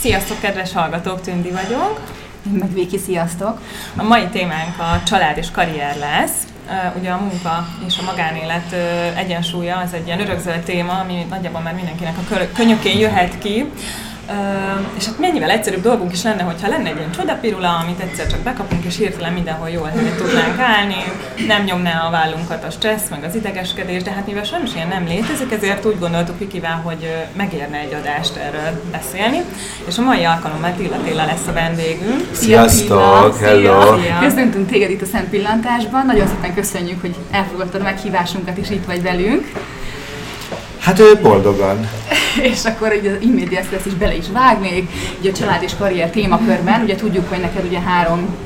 Sziasztok, kedves hallgatók, Tündi vagyok. Én meg Viki, sziasztok! A mai témánk a család és karrier lesz. Ugye a munka és a magánélet egyensúlya az egy ilyen örökzöld téma, ami nagyjából már mindenkinek a könyökén jöhet ki. És hát mennyivel egyszerűbb dolgunk is lenne, hogyha lenne egy ilyen csodapirula, amit egyszer csak bekapunk, és hirtelen mindenhol jól helyet tudnánk állni, nem nyomná a vállunkat a stressz, meg az idegeskedés, de hát mivel sajnos ilyen nem létezik, ezért úgy gondoltuk Vikivel, hogy megérne egy adást erről beszélni. És a mai alkalommal Tilla Tilla lesz a vendégünk. Sziasztok! Hello! Szia. Köszöntünk téged itt a Szent Pillantásban. Nagyon szépen köszönjük, hogy elfogadtad a meghívásunkat, és itt vagy velünk. Hát ő boldogan. és akkor ugye az Immédiás lesz is bele is vág még, ugye a család és karrier témakörben, ugye tudjuk, hogy neked ugye három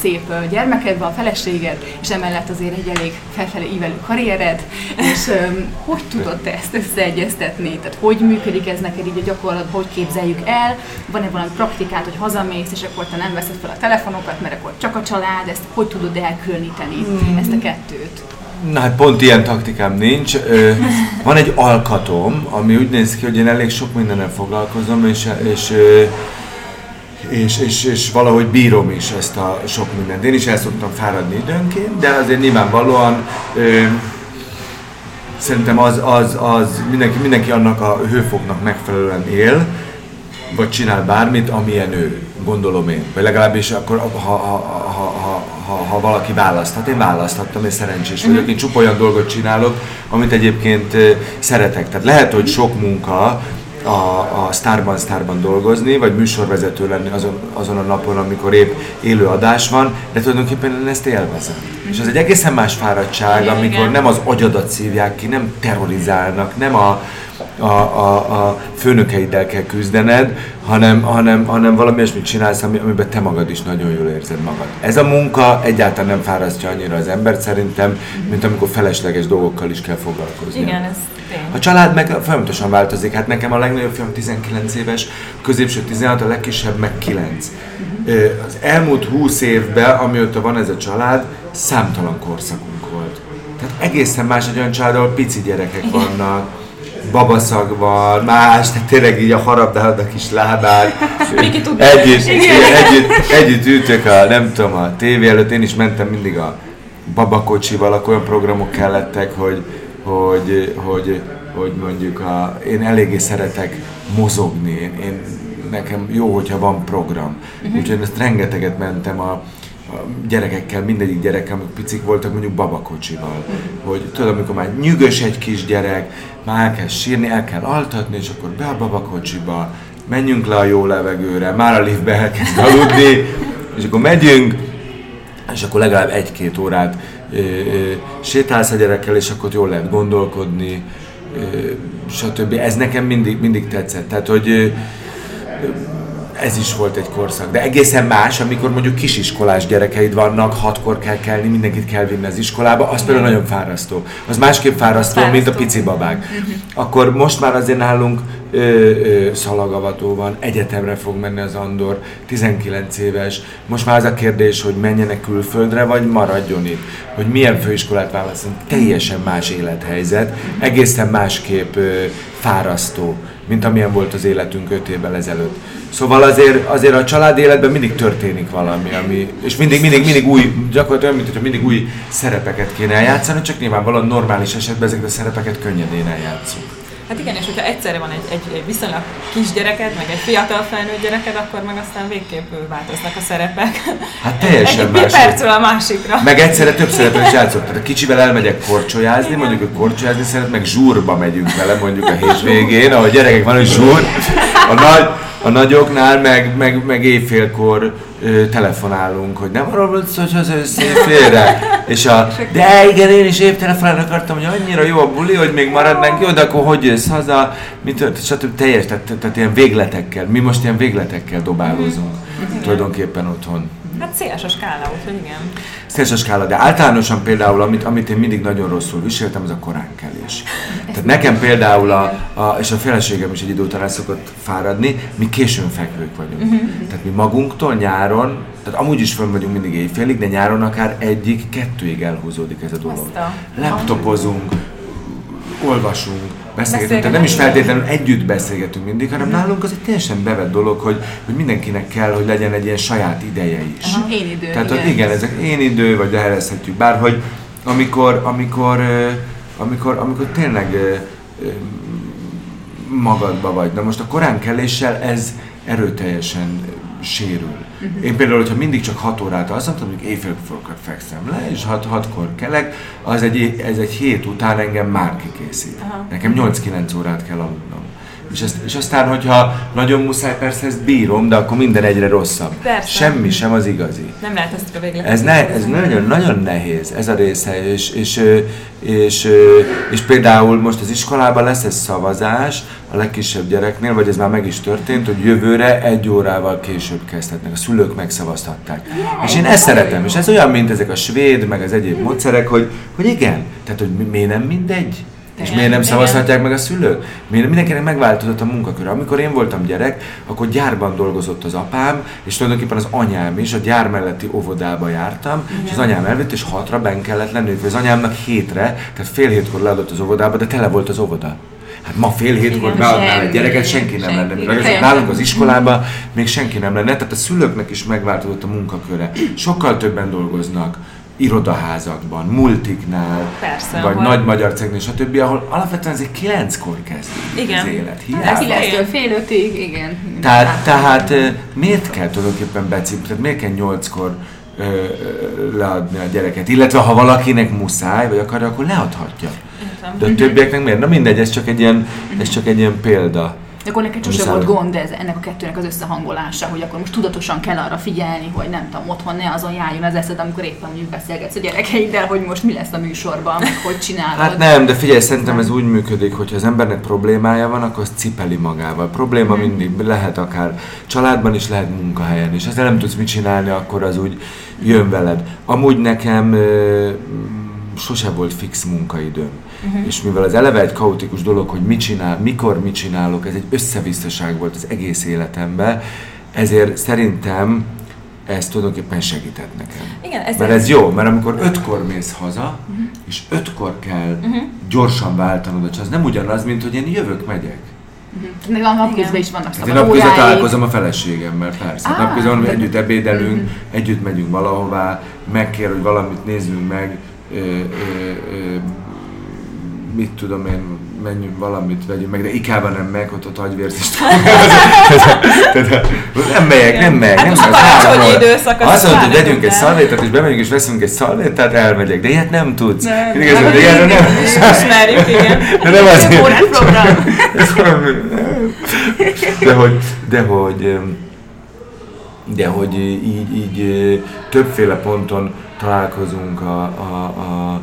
szép gyermeked van, feleséged, és emellett azért egy elég felfelé ívelő karriered, és um, hogy tudod te ezt összeegyeztetni? Tehát hogy működik ez neked így a gyakorlatban, hogy képzeljük el? Van-e valami praktikát, hogy hazamész, és akkor te nem veszed fel a telefonokat, mert akkor csak a család, ezt hogy tudod elkülöníteni, mm. ezt a kettőt? Na hát pont ilyen taktikám nincs. Van egy alkatom, ami úgy néz ki, hogy én elég sok mindennel foglalkozom, és, és, és, és, és valahogy bírom is ezt a sok mindent. Én is el szoktam fáradni időnként, de azért nyilvánvalóan szerintem az, az, az mindenki, mindenki annak a hőfoknak megfelelően él, vagy csinál bármit, amilyen ő, gondolom én. Vagy legalábbis akkor, ha, ha, ha, ha, ha, ha valaki választhat. Én választhattam, és szerencsés vagyok. Én csupa olyan dolgot csinálok, amit egyébként szeretek. Tehát lehet, hogy sok munka, a, a Starban Starban dolgozni, vagy műsorvezető lenni azon, azon a napon, amikor épp élő adás van, de tulajdonképpen én ezt élvezem. És az egy egészen más fáradtság, amikor nem az agyadat szívják ki, nem terrorizálnak, nem a, a, a, a főnökeiddel kell küzdened, hanem, hanem, hanem valami olyasmit csinálsz, amiben te magad is nagyon jól érzed magad. Ez a munka egyáltalán nem fárasztja annyira az embert szerintem, mint amikor felesleges dolgokkal is kell foglalkozni. Igen, ez tény. A család meg folyamatosan változik. Hát nekem a legnagyobb fiam 19 éves, középső 16, a legkisebb meg 9. Az elmúlt 20 évben, amióta van ez a család, számtalan korszakunk volt. Tehát egészen más egy olyan család, ahol pici gyerekek vannak, babaszag van, más, tehát tényleg így a harabdálod a kis lábát. együtt, együtt, együtt ültök a, nem tudom, a tévé előtt, én is mentem mindig a babakocsival, akkor olyan programok kellettek, hogy, hogy, hogy, hogy mondjuk a, én eléggé szeretek mozogni, én, én nekem jó, hogyha van program. Uh-huh. Úgyhogy ezt rengeteget mentem a, gyerekekkel, mindegyik gyerekkel, amik picik voltak, mondjuk babakocsival. Hogy tudod, amikor már nyűgös egy kis gyerek, már elkezd sírni, el kell altatni, és akkor be a babakocsiba, menjünk le a jó levegőre, már a liftbe elkezd aludni, és akkor megyünk, és akkor legalább egy-két órát ö, ö, sétálsz a gyerekkel, és akkor jól lehet gondolkodni, ö, stb. Ez nekem mindig, mindig tetszett. Tehát, hogy ö, ez is volt egy korszak. De egészen más, amikor mondjuk kisiskolás gyerekeid vannak, hatkor kell kelni, mindenkit kell vinni az iskolába, az például nagyon fárasztó. Az másképp fárasztó, fárasztó. mint a pici babák. Uh-huh. Akkor most már azért nálunk szalagavató van, egyetemre fog menni az Andor, 19 éves. Most már az a kérdés, hogy menjenek külföldre, vagy maradjon itt. Hogy milyen főiskolát választunk. Teljesen más élethelyzet, egészen másképp fárasztó, mint amilyen volt az életünk 5 évvel ezelőtt. Szóval azért, azért a család életben mindig történik valami, ami, és mindig, mindig, mindig új, gyakorlatilag olyan, mintha mindig új szerepeket kéne eljátszani, csak nyilvánvalóan normális esetben ezeket a szerepeket könnyedén eljátszunk. Hát igen, és hogyha egyszerre van egy, egy, egy viszonylag kis gyereked, meg egy fiatal felnőtt gyereked, akkor meg aztán végképp változnak a szerepek. Hát teljesen egy, egy percről a másikra. Meg egyszerre több szerepet is játszok. Tehát a kicsivel elmegyek korcsolyázni, mondjuk, hogy korcsolyázni szeret, meg zsúrba megyünk vele mondjuk a hétvégén, ahol gyerekek van, hogy zsúr. A nagy, a nagyoknál meg, meg, meg éjfélkor ö, telefonálunk, hogy nem arról volt szó, hogy az félre. És a, de igen, én is épp telefonálni akartam, hogy annyira jó a buli, hogy még maradnánk, jó, de akkor hogy jössz haza, mint, stb. teljes, tehát, tehát ilyen végletekkel, mi most ilyen végletekkel dobálózunk mm. tulajdonképpen otthon. Hát széles a skála, úgyhogy igen. Széles a skála, de általánosan például, amit, amit én mindig nagyon rosszul viseltem, az a koránkelés. Tehát nekem például, a, a, és a feleségem is egy idő után szokott fáradni, mi későn fekvők vagyunk. Uh-huh. Tehát mi magunktól nyáron, tehát amúgy is fönn vagyunk mindig éjfélig, de nyáron akár egyik, kettőig elhúzódik ez a dolog. Laptopozunk, olvasunk, beszélgetünk, tehát nem is feltétlenül együtt beszélgetünk mindig, hanem nálunk az egy teljesen bevett dolog, hogy, hogy mindenkinek kell, hogy legyen egy ilyen saját ideje is. Aha, én idő. Tehát, igen. hogy igen, ezek én idő, vagy lehelezhetjük bárhogy, amikor, amikor, amikor, amikor tényleg magadba vagy. Na most a korán keléssel ez erőteljesen sérül. Uh-huh. Én például, hogyha mindig csak 6 órát alszom, mondjuk éjfélkor fekszem le, és 6-kor kelek, az egy, ez egy hét után engem már kikészít. Uh-huh. Nekem 8-9 órát kell aludnom. És, ezt, és aztán, hogyha nagyon muszáj, persze ezt bírom, de akkor minden egyre rosszabb. Persze. Semmi sem az igazi. Nem lehet ezt a véglet. Ez, ne, ez nagyon, nagyon nehéz, ez a része, és, és, és, és például most az iskolában lesz ez szavazás a legkisebb gyereknél, vagy ez már meg is történt, hogy jövőre egy órával később kezdhetnek. A szülők megszavaztatták. És én ezt szeretem, és ez olyan, mint ezek a svéd, meg az egyéb módszerek, hogy, hogy igen, tehát hogy miért nem mindegy? És miért nem szavazhatják meg a szülők? Miért mindenkinek megváltozott a munkakör? Amikor én voltam gyerek, akkor gyárban dolgozott az apám, és tulajdonképpen az anyám is, a gyár melletti óvodába jártam, Igen. és az anyám elvitt, és hatra ben kellett lenni, az anyámnak hétre, tehát fél hétkor leadott az óvodába, de tele volt az óvoda. Hát ma fél hétkor beadnál egy gyereket, senki nem lenne. Senki. Nálunk az iskolában még senki nem lenne, tehát a szülőknek is megváltozott a munkaköre. Sokkal többen dolgoznak irodaházakban, multiknál, Persze, vagy ahol... nagy magyar cégnél, stb., ahol alapvetően ez egy kilenckor kezdődik igen. az élet. Hiába. Kilenctől fél ötig, igen. Tehát, tehát miért kell tulajdonképpen becipni, tehát miért kell nyolckor leadni a gyereket? Illetve ha valakinek muszáj, vagy akarja, akkor leadhatja. De a többieknek miért? Na mindegy, ez csak egy ilyen, ez csak egy ilyen példa. De akkor neked sosem volt gond ez, ennek a kettőnek az összehangolása, hogy akkor most tudatosan kell arra figyelni, hogy nem tudom, otthon ne azon járjon az eszed, amikor éppen mondjuk beszélgetsz a gyerekeiddel, hogy most mi lesz a műsorban, meg hogy csinálod. Hát nem, de figyelj, szerintem ez úgy működik, hogy ha az embernek problémája van, akkor az cipeli magával. Probléma hmm. mindig lehet akár családban is, lehet munkahelyen is. Ezzel nem tudsz mit csinálni, akkor az úgy jön veled. Amúgy nekem sose volt fix munkaidőm. Uh-huh. És mivel az eleve egy kaotikus dolog, hogy mit csinál, mikor mit csinálok, ez egy összevisszaság volt az egész életemben, ezért szerintem ez tulajdonképpen segített nekem. Igen, ez mert ez jó, mert amikor ötkor mész haza, uh-huh. és ötkor kell uh-huh. gyorsan váltanod, az nem ugyanaz, mint hogy én jövök, megyek. Uh-huh. Meg a napközben is vannak szabad hát Én napközben találkozom a feleségemmel, persze. Ah, napközben de... együtt ebédelünk, uh-huh. együtt megyünk valahová, megkér, hogy valamit nézzünk meg, ö, ö, ö, mit tudom én, menjünk valamit, vegyünk meg, de ikába nem meg, ott, ott agyvérsz is Nem megyek, nem megyek, hát nem megyek. időszak Azt mondod, hogy vegyünk egy szalvétát, és bemegyünk és veszünk egy szalvétát, elmegyek, de ilyet nem tudsz. Nem, Igaz, de ilyenre nem. Ismerjük, igen. De nem azért. De hogy, de hogy, de hogy így, így többféle ponton találkozunk a, a, a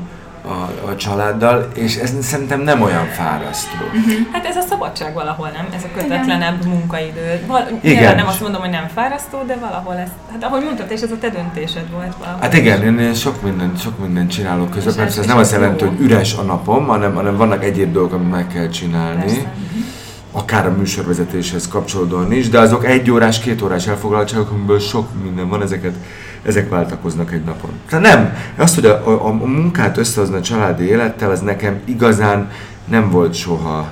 a, a családdal, és ez szerintem nem olyan fárasztó. Uh-huh. Hát ez a szabadság valahol nem, ez a kötetlenebb Igen. munkaidő. Val- igen. Nem azt mondom, hogy nem fárasztó, de valahol ez, hát ahogy mondtad, és ez a te döntésed volt valahol. Hát igen, én sok mindent, sok mindent csinálok közben, persze ez nem azt jelenti, hogy üres a napom, hanem, hanem vannak egyéb dolgok, amit meg kell csinálni. Persze. Uh-huh akár a műsorvezetéshez kapcsolódóan is, de azok egy órás, két órás elfoglaltságok, amiből sok minden van, ezeket ezek váltakoznak egy napon. Tehát nem, azt, hogy a, a, a munkát összehozni a családi élettel, az nekem igazán nem volt soha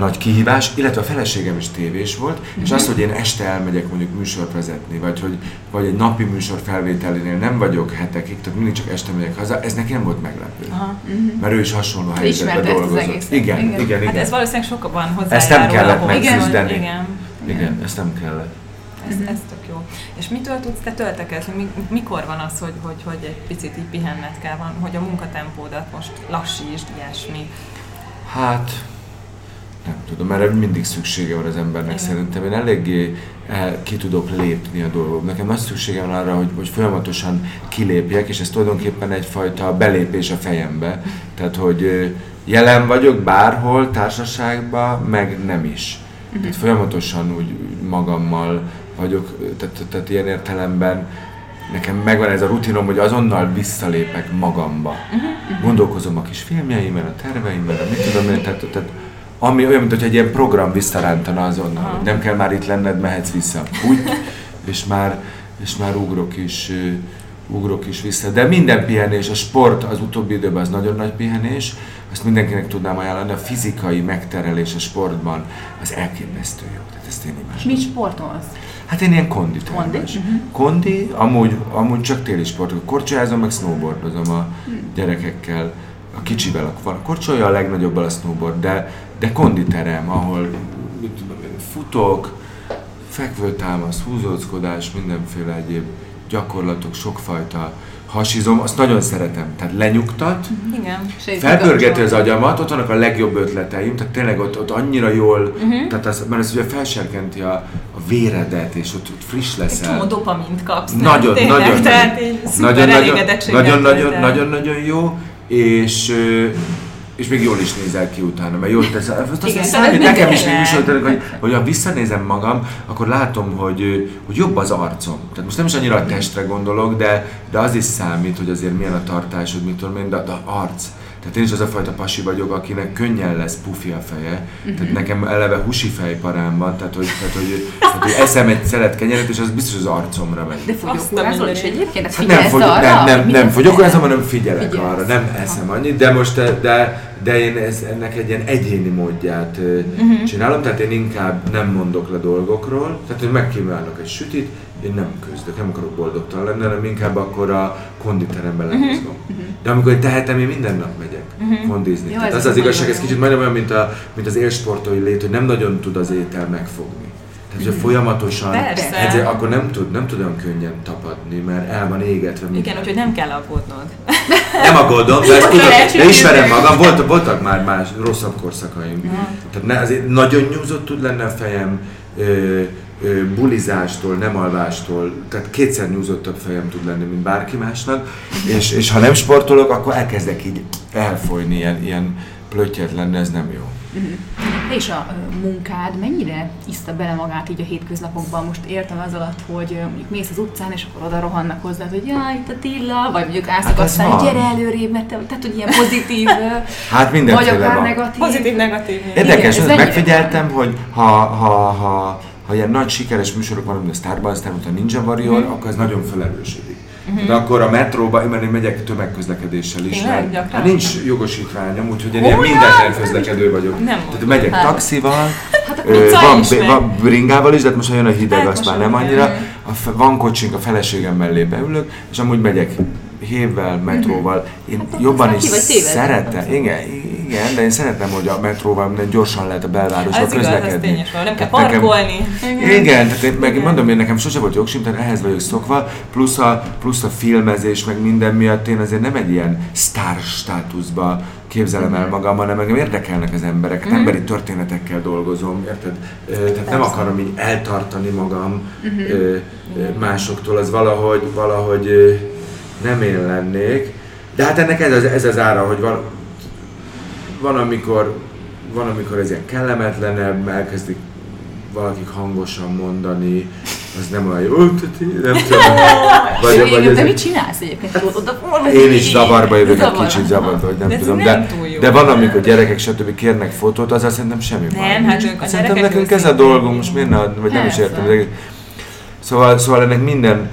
nagy kihívás, illetve a feleségem is tévés volt, mm-hmm. és mhm. az, hogy én este elmegyek mondjuk műsort vezetni, vagy hogy vagy egy napi műsor felvételénél nem vagyok hetekig, tehát mindig csak este megyek haza, ez neki nem volt meglepő. Aha. Mm-hmm. Mert ő is hasonló helyzetben dolgozott. Igen, igen, igen, igen, Hát ez valószínűleg sokan hozzá. Ezt nem kellett megküzdeni. Igen, igen. igen, ezt nem kellett. Ez, ez tök jó. És mitől tudsz te töltekezni? Mikor van az, hogy, hogy, hogy egy picit így pihenned kell, van, hogy a munkatempódat most lassítsd, ilyesmi? Hát, nem tudom, erre mindig szüksége van az embernek Igen. szerintem. Én eléggé el, ki tudok lépni a dolgok. Nekem nagy szükségem van arra, hogy, hogy folyamatosan kilépjek, és ez tulajdonképpen egyfajta belépés a fejembe. Tehát, hogy jelen vagyok bárhol, társaságban, meg nem is. Uh-huh. Tehát folyamatosan úgy magammal vagyok, tehát, tehát ilyen értelemben nekem megvan ez a rutinom, hogy azonnal visszalépek magamba. Uh-huh. Gondolkozom a kis filmjeimben, a terveimben, a mit tudom én, tehát, tehát ami olyan, mint hogy egy ilyen program visszarántana azonnal, uh-huh. hogy nem kell már itt lenned, mehetsz vissza. Úgy, és már, és már ugrok is ugrok is vissza. De minden pihenés, a sport az utóbbi időben az nagyon nagy pihenés, azt mindenkinek tudnám ajánlani, a fizikai megterelés a sportban az elképesztő jó. Tehát ezt én imádom. Mit sportolsz? Hát én ilyen kondi Kondi? terves. Kondi, amúgy, amúgy csak téli sportok. Korcsolyázom, meg snowboardozom a gyerekekkel. A kicsivel a- van a korcsolya, a legnagyobbal a snowboard, de, de konditerem, ahol futok, fekvőtámasz, húzóckodás, mindenféle egyéb gyakorlatok, sokfajta hasizom, azt nagyon szeretem. Tehát lenyugtat, Igen. És felpörgeti az agyamat, ott vannak a legjobb ötleteim, tehát tényleg ott, ott annyira jól, uh-huh. tehát az, mert ez ugye felserkenti a, a véredet, és ott, ott friss Egy leszel. csomó dopamint kapsz. Nagyon, Tényleg, nagyon, tehát nagyon, nagyon, nagyon, nagyon, nagyon, nagyon jó, és, és még jól is nézel ki utána, mert jól tesz. Azt Igen, hogy tehát nekem is még műsorok, hogy, hogy ha visszanézem magam, akkor látom, hogy, hogy jobb az arcom. Tehát most nem is annyira a testre gondolok, de, de az is számít, hogy azért milyen a tartásod, mit tudom én, de, de arc. Tehát én is az a fajta pasi vagyok, akinek könnyen lesz pufi a feje. Tehát nekem eleve husi fejparám van, tehát hogy, tehát, hogy, tehát, hogy eszem egy szelet kenyeret, és az biztos az arcomra megy. De fogyókúrázol is egyébként? Hát nem, fogy, arra? nem, nem, nem fogyókúrázom, hanem figyelek Figyelsz. arra, nem eszem annyit, de most de, de én ez, ennek egy ilyen egyéni módját uh-huh. csinálom, tehát én inkább nem mondok le dolgokról, tehát hogy megkívánok egy sütit, én nem küzdök, nem akarok boldogtalan lenni, hanem inkább akkor a konditeremben lemozgom. De amikor tehetem, én minden nap megyek kondizni. Jó, tehát ez az az igazság, ez kicsit majdnem olyan, mint, a, mint az élsportolói lét, hogy nem nagyon tud az étel megfogni. Tehát, hogyha folyamatosan Persze. edze, akkor nem tud, nem tud olyan könnyen tapadni, mert el van égetve. minden. Igen, úgyhogy nem kell aggódnod. Nem aggódom, de, tudom, de ismerem magam, voltak, voltak már más rosszabb korszakaim. Tehát ne, azért nagyon nyúzott tud lenni a fejem, ö, ö, bulizástól, nem alvástól, tehát kétszer nyúzottabb fejem tud lenni, mint bárki másnak, és, és ha nem sportolok, akkor elkezdek így elfolyni, ilyen, ilyen plöttyet lenni, ez nem jó. Te és a munkád mennyire iszta bele magát így a hétköznapokban? Most értem az alatt, hogy mondjuk mész az utcán, és akkor oda rohannak hozzá, hogy jaj, itt a Tilla, vagy mondjuk állsz Hát aztán, van. gyere előrébb, mert te, tehát, hogy ilyen pozitív, Hát vagy akár van. negatív. Pozitív, negatív. Érdekes, mennyire megfigyeltem, hogy ha, ha, ha, ha ilyen nagy sikeres műsorok van, mint a Starbucks, mint a Ninja Warrior, Mhm. akkor ez nagyon felerősödik. De akkor a metróba, mert én megyek tömegközlekedéssel is, Tényleg? mert hát nincs jogosítványom, úgyhogy én Ó, ilyen jaj! mindenre közlekedő vagyok. Nem Tehát megyek Hát. taxival, Hát ö, van, meg. van bringával is, de hát most jön a hideg, Hát azt már nem annyira. A, van kocsink, a feleségem mellé beülök, és amúgy megyek hévvel, metróval. Én Hát jobban aztán is szeretem, igen, igen, de én szeretem, hogy a metróval minden gyorsan lehet a belvárosba igaz, az közlekedni. tényes van. Nem kell Tehát nekem- parkolni. igen, tehát én, meg Igen. mondom, én nekem sose volt jogsim, tehát ehhez vagyok szokva, plusz a, plusz a filmezés, meg minden miatt én azért nem egy ilyen sztár státuszba képzelem el magam, hanem engem érdekelnek az emberek, mm. emberi történetekkel dolgozom, érted? Tehát nem akarom így eltartani magam ö, másoktól, az valahogy, valahogy nem én lennék. De hát ennek ez az, ez az ára, hogy van, van, amikor, van, amikor ez ilyen kellemetlenebb, elkezdik valakik hangosan mondani, az nem olyan jó, nem tudom. Vagy, Vagy, vagy de mit csinálsz egyébként? Oda, oda, én is zavarba jövök egy kicsit zavarba, hogy nem De tudom, nem de, de van, amikor gyerekek stb. kérnek fotót, azzal szerintem semmi baj. Nem, hát ők a Szerintem nekünk ez a dolgunk, most miért ne, vagy nem is értem. Szóval, szóval ennek minden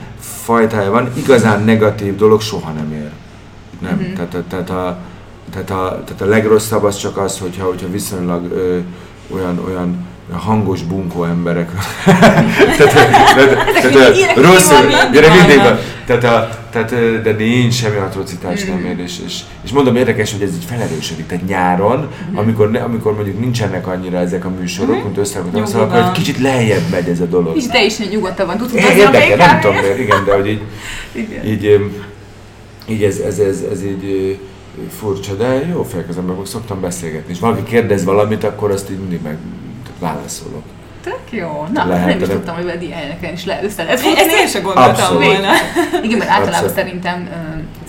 fajtája van, igazán negatív dolog soha nem ér. Nem, Mhm. tehát, tehát, tehát, a, tehát, a, tehát a legrosszabb az csak az, hogyha, hogyha viszonylag ö, olyan olyan hangos bunkó emberek. tehát, tehát, van, gyere mindig van. Tehát, a, tehát, de nincs semmi atrocitás nem ér, és, és, és, mondom érdekes, hogy ez így felerősödik. Tehát nyáron, amikor, ne, amikor mondjuk nincsenek annyira ezek a műsorok, mint összerakottam, Nyugi szóval akkor van. egy kicsit lejjebb megy ez a dolog. És te is nyugodtabban tudsz É, utazni a Érdekel, nem BKV-t? tudom, de igen, de hogy így, Igen. így, így ez, ez, ez, ez így furcsa, de jó fejek az emberek, szoktam beszélgetni. És valaki kérdez valamit, akkor azt így mindig meg válaszolok. Tök jó. Na, Lehet, nem is tudtam, hogy veled ilyeneken is le, össze lehet Ezt futni. én sem gondoltam Abszolút. volna. Igen, mert általában Abszolút. szerintem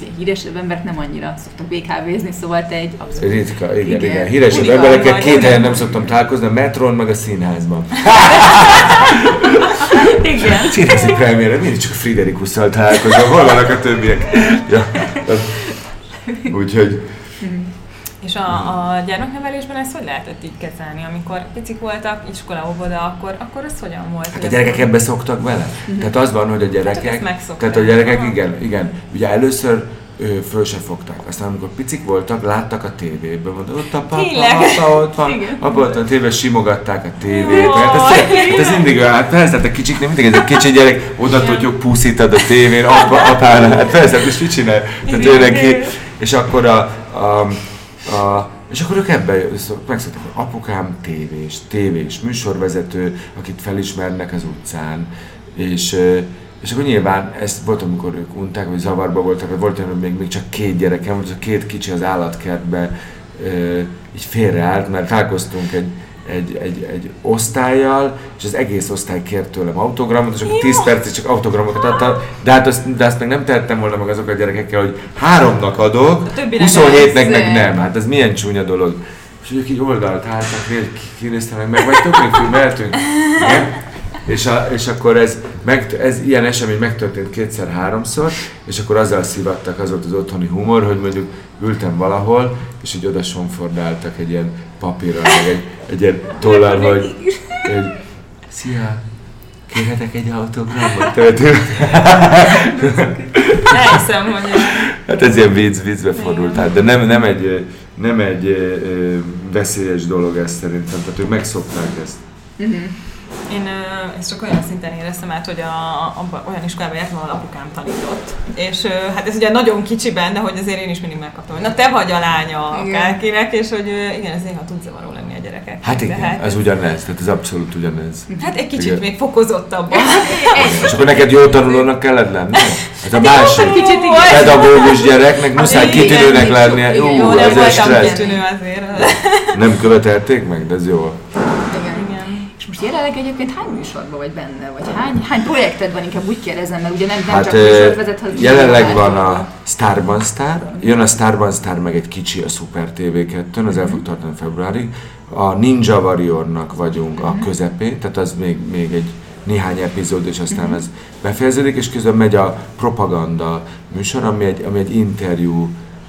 ilyen híresebb emberek nem annyira szoktak BKV-zni, szóval te egy abszolút... Ritka, igen, igen. Igen. Híresebb emberekkel vagy, két helyen nem szoktam találkozni, a metron meg a színházban. Igen. Színházi premiére, mindig csak Friderikusszal találkozom, hol vannak a többiek? Ja. Úgyhogy a, a gyermeknevelésben ezt hogy lehetett így kezelni? Amikor picik voltak, iskola, óvoda, akkor, akkor ez hogyan volt? Hát a gyerekek ebbe szoktak vele. Mhm. Tehát az van, hogy a Hát gyerekek, megszokták. tehát a gyerekek, Aha. igen, igen, ugye először ö, föl se fogták. Aztán amikor picik voltak, láttak a tévében, mondta, ott a papa, Tényleg? apa, ott van, apa ott a tévében, simogatták a tévét. Jaj. Hát ez, hát ez mindig olyan, hát persze, hát a kicsiknél mindig ez a kicsi gyerek, oda tudjuk puszítad a tévén, apa, apának, hát persze, hát most mit csinál? Tehát igen. és akkor a, a, a és akkor ők ebben megszoktak, hogy apukám tévés, tévés, műsorvezető, akit felismernek az utcán, és, és akkor nyilván ez volt, amikor ők unták, vagy zavarba voltak, vagy volt olyan, hogy még, még csak két gyerekem, volt, csak két kicsi az állatkertbe ö, így félreállt, mert találkoztunk egy, egy, egy, egy osztályjal, és az egész osztály kért tőlem autogramot, és akkor 10 percig csak autogramokat adtam, de hát azt, de azt meg nem tehettem volna meg azok a gyerekekkel, hogy háromnak adok, A többinek 27-nek meg nem, hát ez milyen csúnya dolog. És ők így oldalt álltak, kinéztem meg, vagy tök még filmeltünk. Igen? És, a, és akkor ez, meg, ez ilyen esemény megtörtént kétszer-háromszor, és akkor azzal szivattak, az volt az otthoni humor, hogy mondjuk ültem valahol, és így oda sonfordáltak egy ilyen papírral, meg egy, egy ilyen tollal, hogy, hogy szia, kérhetek egy autogramot? Elhiszem, hogy Hát ez ilyen vicc, viccbe fordult, hát, de nem, nem egy, nem egy ö, veszélyes dolog ez szerintem, tehát ők megszokták ezt. Én ö, ezt csak olyan szinten éreztem át, hogy a, abba, olyan iskolába jártam, ahol apukám tanított. És ö, hát ez ugye nagyon kicsiben, de hogy azért én is mindig megkaptam, hogy na te vagy a lánya Igen. akárkinek, és hogy ö, igen, ez néha tud zavaró lenni a gyerekek. Hát igen, Tehát ez ugyanez, tehát ez abszolút ugyanez. Hát egy kicsit Igen. még fokozottabban. És akkor neked jó tanulónak kellett lenni? Ez a másik. Kicsit. Pedagógus gyereknek muszáj kitűnőnek lennie. Jó, ez egy stressz. Nem követelték meg, de ez jó. És jelenleg egyébként hány műsorban vagy benne? Vagy hány, hány projekted van, inkább úgy kérdezem, mert ugye nem, nem Hát csak műsort vezet, hanem jelenleg van a Starban Star, jön a Starban Star meg egy kicsi a Super TV2-n, az el fog tartani februárig. A Ninja Warriornak vagyunk a közepén, tehát az még, még egy néhány epizód, és aztán ez befejeződik, és közben megy a propaganda műsor, ami egy, ami egy interjú,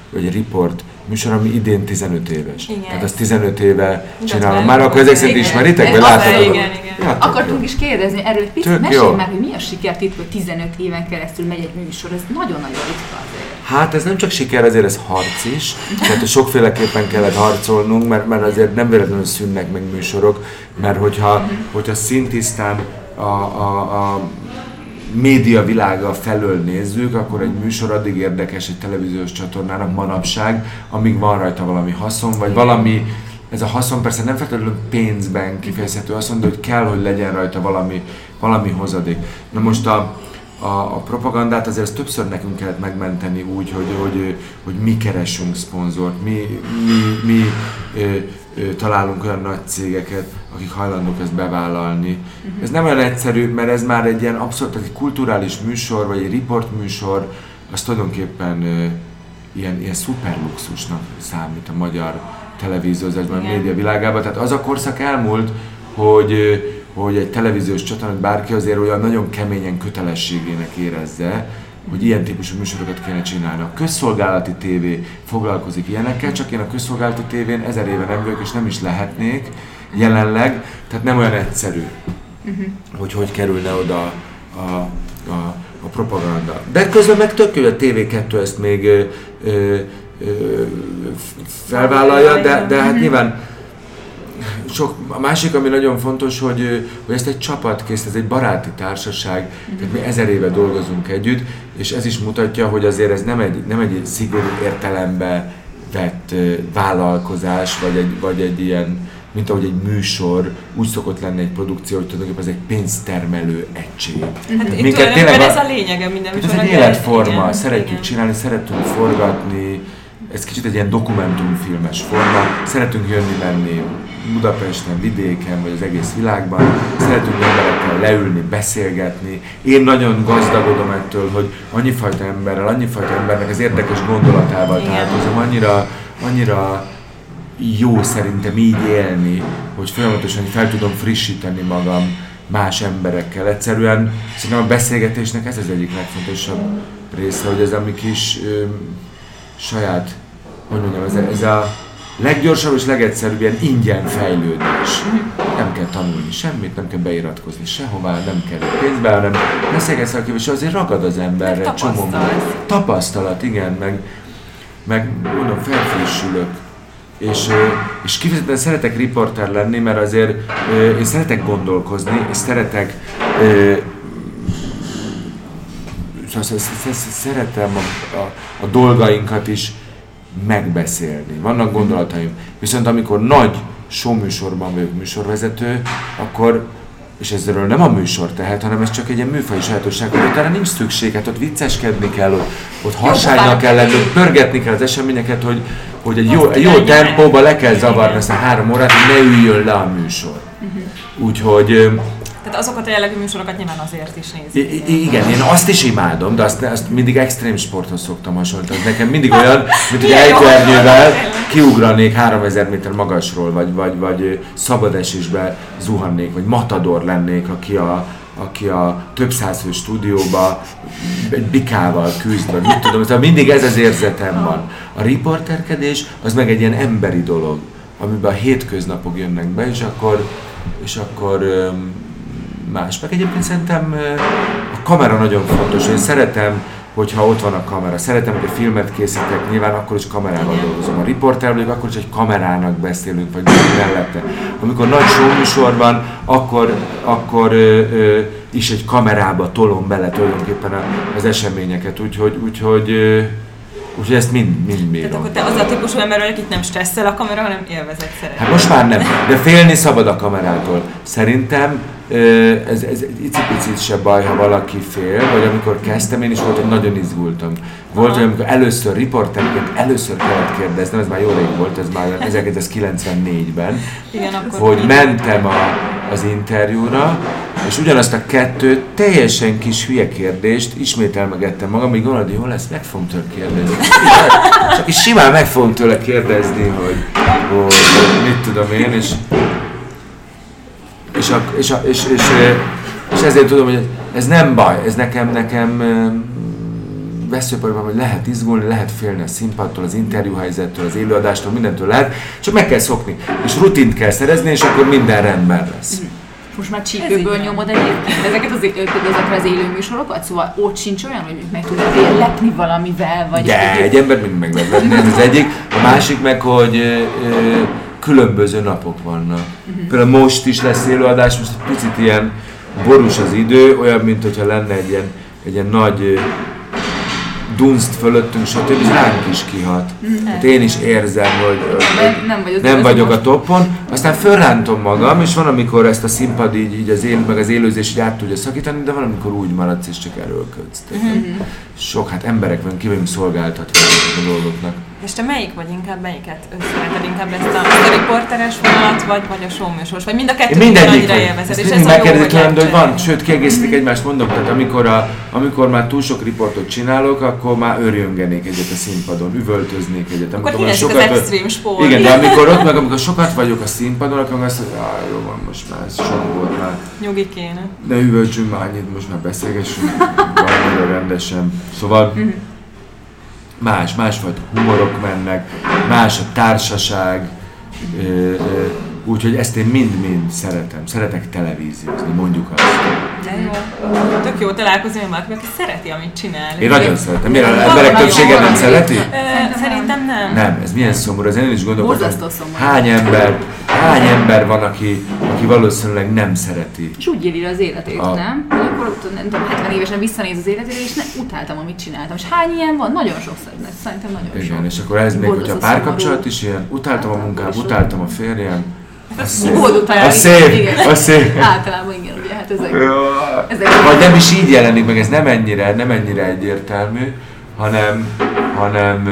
vagy egy report műsor, ami idén 15 éves. Igen. Tehát azt 15 éve csinálom. már akkor ezek szerint ismeritek, vagy láttatok? igen, igen. Ja, Akartunk jó. is kérdezni erről egy picit, mesélj már, hogy mi a sikertitk, hogy 15 éven keresztül megy egy műsor, ez nagyon-nagyon ritka azért. Hát ez nem csak siker, azért ez harc is. Tehát sokféleképpen kellett harcolnunk, mert, mert azért nem véletlenül szűnnek meg műsorok, mert hogyha, hogyha szintisztán a, a, a média világa felől nézzük, akkor egy műsor addig érdekes egy televíziós csatornának manapság, amíg van rajta valami haszon, vagy valami, ez a haszon persze nem feltétlenül pénzben kifejezhető haszon, de hogy kell, hogy legyen rajta valami, valami hozadék. Na most a, a, a propagandát azért ezt többször nekünk kellett megmenteni úgy, hogy, hogy, hogy mi keresünk szponzort, mi, mi, mi ö, ö, találunk olyan nagy cégeket, akik hajlandók ezt bevállalni. Uh-huh. Ez nem olyan egyszerű, mert ez már egy ilyen abszolút egy kulturális műsor, vagy egy riportműsor, az tulajdonképpen ö, ilyen, ilyen szuperluxusnak számít a magyar televíziózásban, a média világában. Tehát az a korszak elmúlt, hogy, hogy egy televíziós csatornát bárki azért olyan nagyon keményen kötelességének érezze, hogy ilyen típusú műsorokat kéne csinálni. A közszolgálati tévé foglalkozik ilyenekkel, csak én a közszolgálati tévén ezer éve nem vagyok, és nem is lehetnék jelenleg, tehát nem olyan egyszerű, hogy hogy kerülne oda a, a, a propaganda. De közben meg tök jó, a TV2 ezt még ö, ö, ö, felvállalja, de, de hát nyilván sok, a másik, ami nagyon fontos, hogy, hogy ezt egy csapat kész, ez egy baráti társaság, tehát mi ezer éve dolgozunk együtt, és ez is mutatja, hogy azért ez nem egy, nem egy szigorú értelembe vett vállalkozás, vagy egy, vagy egy ilyen, mint ahogy egy műsor, úgy szokott lenni egy produkció, hogy tulajdonképpen ez egy pénztermelő egység. Hát itt Minket tényleg ez a- a lényege minden tehát ez egy életforma, igen, szeretjük igen. csinálni, szeretünk forgatni, ez kicsit egy ilyen dokumentumfilmes forma, szeretünk jönni-menni Budapesten, vidéken, vagy az egész világban, szeretünk emberekkel leülni, beszélgetni. Én nagyon gazdagodom ettől, hogy annyifajta emberrel, annyifajta embernek az érdekes gondolatával találkozom, annyira, annyira jó szerintem így élni, hogy folyamatosan fel tudom frissíteni magam más emberekkel. Egyszerűen szerintem a beszélgetésnek ez az egyik legfontosabb része, hogy ez a mi kis saját, hogy mondjam, ez a, ez a leggyorsabb és legegyszerűbb ilyen ingyen fejlődés. Nem kell tanulni semmit, nem kell beiratkozni sehová, nem kell pénzbe, hanem beszélgetsz a és azért ragad az emberre csomó tapasztalat, igen, meg, meg mondom, felfrissülök. És, és kifejezetten szeretek riporter lenni, mert azért én szeretek gondolkozni, és szeretek sz- sz- sz- szeretem a, a, a dolgainkat is megbeszélni. Vannak gondolataim. Viszont amikor nagy showműsorban vagyok műsorvezető, akkor és ezzel nem a műsor tehet, hanem ez csak egy ilyen műfai sajátosság, hogy utána nincs szükség, hát ott vicceskedni kell, ott, ott harsánynak kell lenni, ott pörgetni kell az eseményeket, hogy, hogy egy jó, egy jó tempóba le kell zavarni ezt a három órát, hogy ne üljön le a műsor. Úgyhogy ö, Tehát azokat a jellegű műsorokat nyilván azért is nézik. I- igen, én azt is imádom, de azt, azt mindig extrém sporthoz szoktam hasonlítani. Nekem mindig olyan, mint hogy ejtőernyővel kiugranék 3000 méter magasról, vagy, vagy, vagy ö, szabad esésbe zuhannék, vagy matador lennék, aki a, aki a több száz fő stúdióba egy bikával küzd, vagy mit tudom, szóval mindig ez az érzetem van. A riporterkedés az meg egy ilyen emberi dolog, amiben a hétköznapok jönnek be, és akkor, és akkor más. Meg egyébként szerintem a kamera nagyon fontos. Én szeretem, hogyha ott van a kamera. Szeretem, hogy a filmet készítek, nyilván akkor is kamerával dolgozom. A riporter vagyok, akkor is egy kamerának beszélünk, vagy mellette. Amikor nagy showműsor van, akkor, akkor ö, ö, is egy kamerába tolom bele tulajdonképpen az eseményeket. Úgyhogy, úgyhogy, ö, úgyhogy ezt mind, mind Tehát bírom. akkor te az a típusú ember akit nem stresszel a kamera, hanem élvezet szeret. Hát most már nem, de félni szabad a kamerától. Szerintem ez, ez egy icipicit se baj, ha valaki fél, vagy amikor kezdtem, én is volt, hogy nagyon izgultam. Volt olyan, amikor először riporterként először kellett kérdeznem, ez már jó rég volt, ez már 1994-ben, Igen, akkor hogy mentem a, az interjúra, és ugyanazt a kettő teljesen kis hülye kérdést ismételmegettem magam, még gondolod, hogy jó lesz, meg fogom tőle kérdezni. Csak is simán meg fogom tőle kérdezni, hogy, hogy mit tudom én, és és, a, és, a, és, és, és ezért tudom, hogy ez nem baj, ez nekem, nekem veszőparban, hogy lehet izgulni, lehet félni a színpadtól, az interjúhelyzettől, az előadástól, mindentől lehet, csak meg kell szokni, és rutint kell szerezni, és akkor minden rendben lesz. Most már csípőből nyomod egyébként ezeket az, például ezekre az élő műsorokat, szóval ott sincs olyan, hogy meg tudod lepni valamivel, vagy De egy- egy ember mindig meg lehet lepni, ez az egyik. A másik meg, hogy ö, ö, különböző napok vannak. Például most is lesz előadás, most egy picit ilyen borús az idő, olyan, mint hogyha lenne egy ilyen, egy ilyen nagy dunst fölöttünk, stb. Ez ránk is kihat. Hát én is érzem, hogy Nem- nem vagy az nem vagyok a toppon, aztán fölrántom magam, és van, amikor ezt a színpad így, így az él, meg az élőzés így át tudja szakítani, de van, amikor úgy maradsz, és csak erőlködsz. Mhm. Sok, hát emberek van, ki vagyunk szolgáltatva a dolgoknak. És te melyik vagy inkább, melyiket szereted inkább ezt a, ezt a riporteres vonalat, vagy, vagy a showműsoros, vagy mind a kettőt annyira élvezed, és ez a jó, hogy van, sőt kiegészítik egymást, mondom, tehát amikor, a, amikor már túl sok riportot csinálok, akkor már örjöngenék egyet a színpadon, üvöltöznék egyet. Akkor Amikor már hiányzik az extreme sport. Igen, de amikor ott meg, amikor sokat vagyok a színpadon, akkor azt mondom, hogy jó van, most már ez sok volt már. Nyugi kéne. Ne üvöltsünk már annyit, most már beszélgessünk valamire rendesen. Szóval más, másfajta humorok mennek, más a társaság, úgyhogy ezt én mind-mind szeretem. Szeretek televíziózni, mondjuk azt. De jó. Tök jó találkozni valaki, aki szereti, amit csinál. Én nagyon szeretem. Miért az emberek többsége nem szereti? Szerintem nem. Nem, ez milyen szomorú, ezen én is gondolkodom. Hány ember, hány ember van, aki, aki valószínűleg nem szereti. És úgy éli az életét, A- nem? Hogy akkor nem tudom, 70 évesen visszanéz az életére, és ne, utáltam, amit csináltam. És hány ilyen van? Nagyon sok szerintem, szerintem nagyon Igen, sok. és akkor ez még, hogyha a párkapcsolat is ilyen, utáltam a munkám, Sok. utáltam a férjem, az szép. Boldog talán, Az szép, az szép. Általában igen, ugye, hát ezek. ezek Vagy nem is így jelenik meg, ez nem ennyire, nem ennyire egyértelmű, hanem, hanem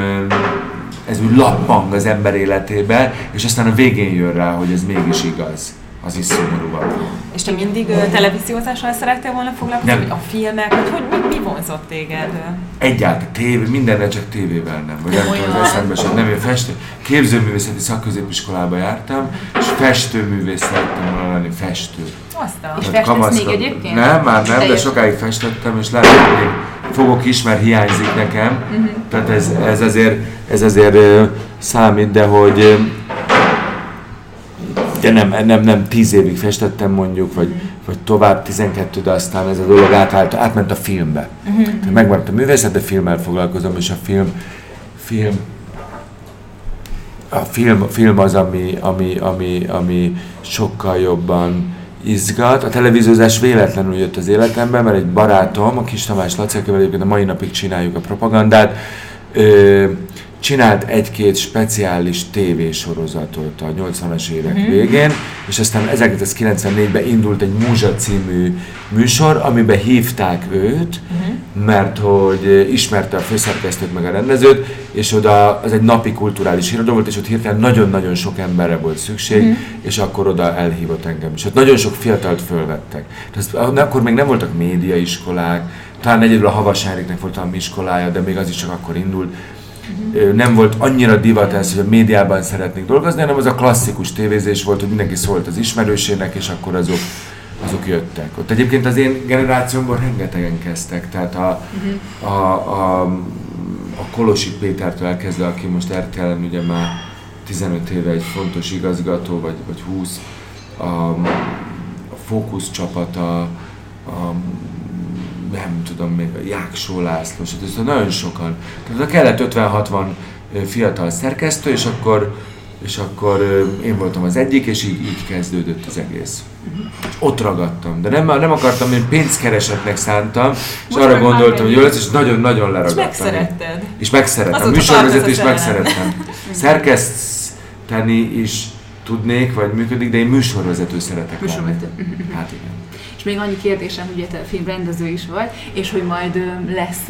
ez úgy lappang az ember életébe, és aztán a végén jön rá, hogy ez mégis igaz. Az is szomorú valami. És te mindig ö, televíziózással szerettél volna foglalkozni? Nem. Vagy a filmek? Vagy hogy mi, mi vonzott téged? Egyáltalán tévé, mindennel csak tévével nem, vagy nem tudom, eszembe sem. Nem, én festő, képzőművészeti szakközépiskolába jártam, és festőművész szerettem volna lenni, festő. Azt a... És festesz még kamaszkor- egyébként? Nem, már nem, de sokáig festettem, és lehet, hogy még fogok is, mert hiányzik nekem. Mhm. Tehát ez, ez azért, ez azért számít, de hogy de nem, nem, nem tíz évig festettem mondjuk, vagy, vagy tovább 12, de aztán ez a dolog átállt, átment a filmbe. Uh-huh. Megmaradt a művészet, de filmmel foglalkozom, és a film, film a film, film az, ami, ami, ami, ami sokkal jobban izgat. A televíziózás véletlenül jött az életembe, mert egy barátom, a Kis Tamás egyébként a mai napig csináljuk a propagandát, ö, csinált egy-két speciális tévésorozatot a 80-as évek mm-hmm. végén, és aztán 1994-ben indult egy Múzsa című műsor, amiben hívták őt, mm-hmm. mert hogy ismerte a főszerkesztőt meg a rendezőt, és oda az egy napi kulturális irodó volt, és ott hirtelen nagyon-nagyon sok emberre volt szükség, mm-hmm. és akkor oda elhívott engem. És ott nagyon sok fiatalt fölvettek. Tehát akkor még nem voltak médiaiskolák, talán egyedül a Havas Henriknek volt a iskolája, de még az is csak akkor indult nem volt annyira divat ez, hogy a médiában szeretnék dolgozni, hanem az a klasszikus tévézés volt, hogy mindenki szólt az ismerősének, és akkor azok, azok jöttek. Ott egyébként az én generációmban rengetegen kezdtek, tehát a, a, a, a Kolosi Pétertől elkezdve, aki most RTL-en ugye már 15 éve egy fontos igazgató, vagy, vagy 20, a, a Fókusz csapata, a nem tudom még, Jáksó László, ez nagyon sokan. Tehát kellett 50-60 fiatal szerkesztő, és akkor, és akkor én voltam az egyik, és így, így kezdődött az egész. És ott ragadtam, de nem, nem akartam, én pénzkeresetnek szántam, és Most arra gondoltam, hogy jó lesz, és nagyon-nagyon leragadtam. És megszeretted. És megszerettem. Műsorvezetést megszerettem. Szerkeszteni is tudnék, vagy működik, de én műsorvezető szeretek Műsorvezető. Hát igen. És még annyi kérdésem, ugye te filmrendező is vagy, és hogy majd lesz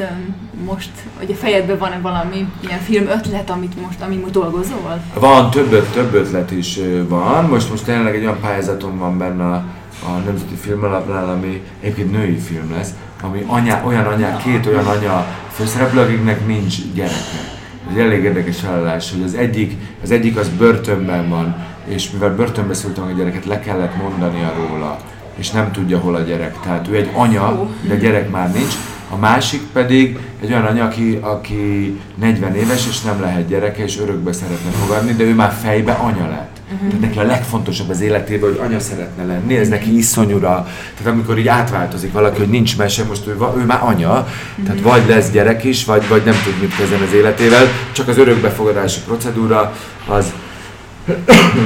most, hogy a fejedben van-e valami ilyen film ötlet, amit most, amit most dolgozol? Van, több, több ötlet is van. Most, most tényleg egy olyan pályázatom van benne a, a Nemzeti Filmalapnál, ami egyébként női film lesz, ami anya, olyan anya, két olyan anya főszereplő, akiknek nincs gyereke. Ez egy elég érdekes felállás, hogy az egyik, az egyik az börtönben van, és mivel börtönbe szültem a gyereket, le kellett mondania róla és nem tudja, hol a gyerek. Tehát ő egy anya, de gyerek már nincs. A másik pedig egy olyan anya, aki, aki 40 éves, és nem lehet gyereke, és örökbe szeretne fogadni, de ő már fejbe anya lett. Uh-huh. Tehát neki a legfontosabb az életében, hogy anya szeretne lenni, ez neki iszonyúra. Tehát amikor így átváltozik valaki, hogy nincs mese, most ő, ő már anya, uh-huh. tehát vagy lesz gyerek is, vagy, vagy nem tud mit kezdeni az életével, csak az örökbefogadási procedúra az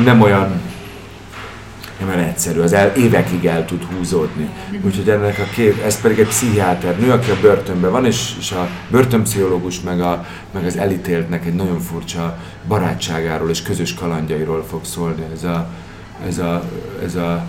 nem olyan nem olyan egyszerű, az el, évekig el tud húzódni. Úgyhogy ennek a két, ez pedig egy pszichiáter nő, aki a börtönben van, és, és a börtönpszichológus meg, a, meg az elítéltnek egy nagyon furcsa barátságáról és közös kalandjairól fog szólni ez a, ez a, ez a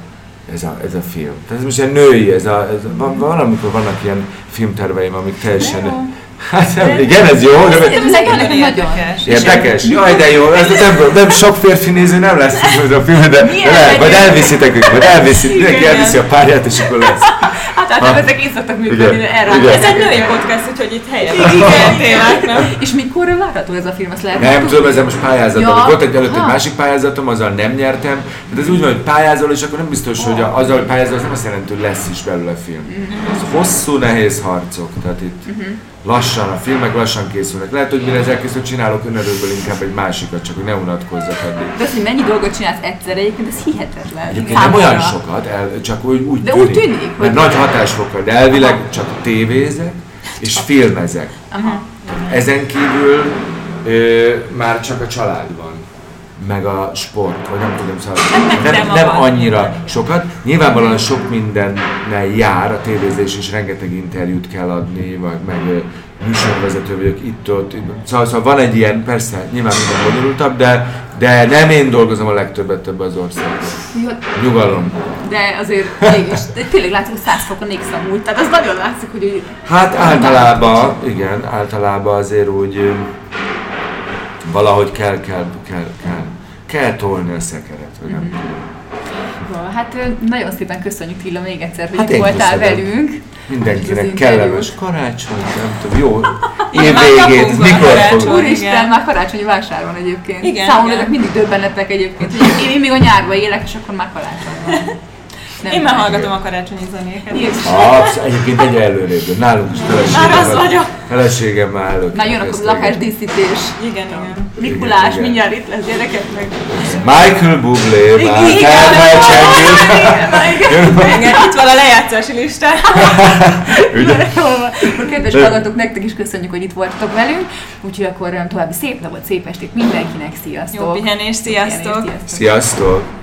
ez a, ez a film. Tehát ez most ilyen női, ez a, ez a, van, van, amikor vannak ilyen filmterveim, amik teljesen Hát nem, igen, ez jó. De ez nagyon érdekes. Érdekes? Jaj, de jó. Ez nem, nem sok férfi néző nem lesz ez a film, de, de le, majd elviszitek őket, majd elviszik, mindenki elviszi a párját, és akkor lesz. Hát hát ezek így szoktak működni erre. Ez egy női podcast, úgyhogy itt helyet igen, témák, És mikor várható ez a film? Azt lehet nem tudom, ezzel most pályázatom. Ja. Volt egy előtt egy másik pályázatom, azzal nem nyertem. De ez úgy van, hogy pályázol, és akkor nem biztos, hogy azzal, hogy pályázol, az nem azt jelenti, hogy lesz is belőle film. Ez hosszú, nehéz harcok. Tehát itt mhm lassan, a filmek lassan készülnek. Lehet, hogy mire ezek készül, csinálok önerőből inkább egy másikat, csak hogy ne unatkozzak addig. De az, hogy mennyi dolgot csinálsz egyszerre, egyébként ez hihetetlen. Egyébként nem olyan sokat, el, csak úgy, úgy de tűnik. úgy tűnik, hogy... nagy hatásfokkal, de elvileg Aha. csak tévézek és filmezek. Aha. Ezen kívül ö, már csak a család van meg a sport, vagy nem tudom, szóval nem, nem annyira sokat. Nyilvánvalóan sok mindennel jár a tévézés, és rengeteg interjút kell adni, vagy meg műsorvezető vagyok itt-ott. Szóval, szóval van egy ilyen, persze, nyilván minden bonyolultabb, de, de nem én dolgozom a legtöbbet ebbe az országban. Nyugalom. De azért mégis, de tényleg látszik, hogy 100 fokon égsz amúgy, tehát az nagyon látszik, hogy... Hát általában, igen, általában azért úgy valahogy kell, kell, kell, kell, kell tolni a szekeret, vagy nem mm-hmm. tudom. Hát nagyon szépen köszönjük Tilla még egyszer, hogy hát itt voltál köszönöm. velünk. Mindenkinek kellemes karácsony, nem tudom, jó évvégét, mikor fog? Úristen, már karácsonyi vásár van egyébként. Igen, Számomra ezek mindig döbbenetek egyébként. Én, én még a nyárba élek, és akkor már karácsony van. Nem Én már hallgatom a karácsonyi zenéket. Absz, egyébként egy előrébb. Nálunk is feleségem. Már az vagyok. Feleségem már előtt. Na jön akkor a lakásdíszítés. Igen, igen. Mikulás, igen. mindjárt itt lesz gyerekek meg. Michael Bublé, már Igen, itt van a lejátszási lista. Ugye? Akkor kedves hallgatók, nektek is köszönjük, hogy itt voltatok velünk. Úgyhogy akkor um, további szép napot, szép estét mindenkinek. Sziasztok! Jó pihenés, sziasztok! Sziasztok!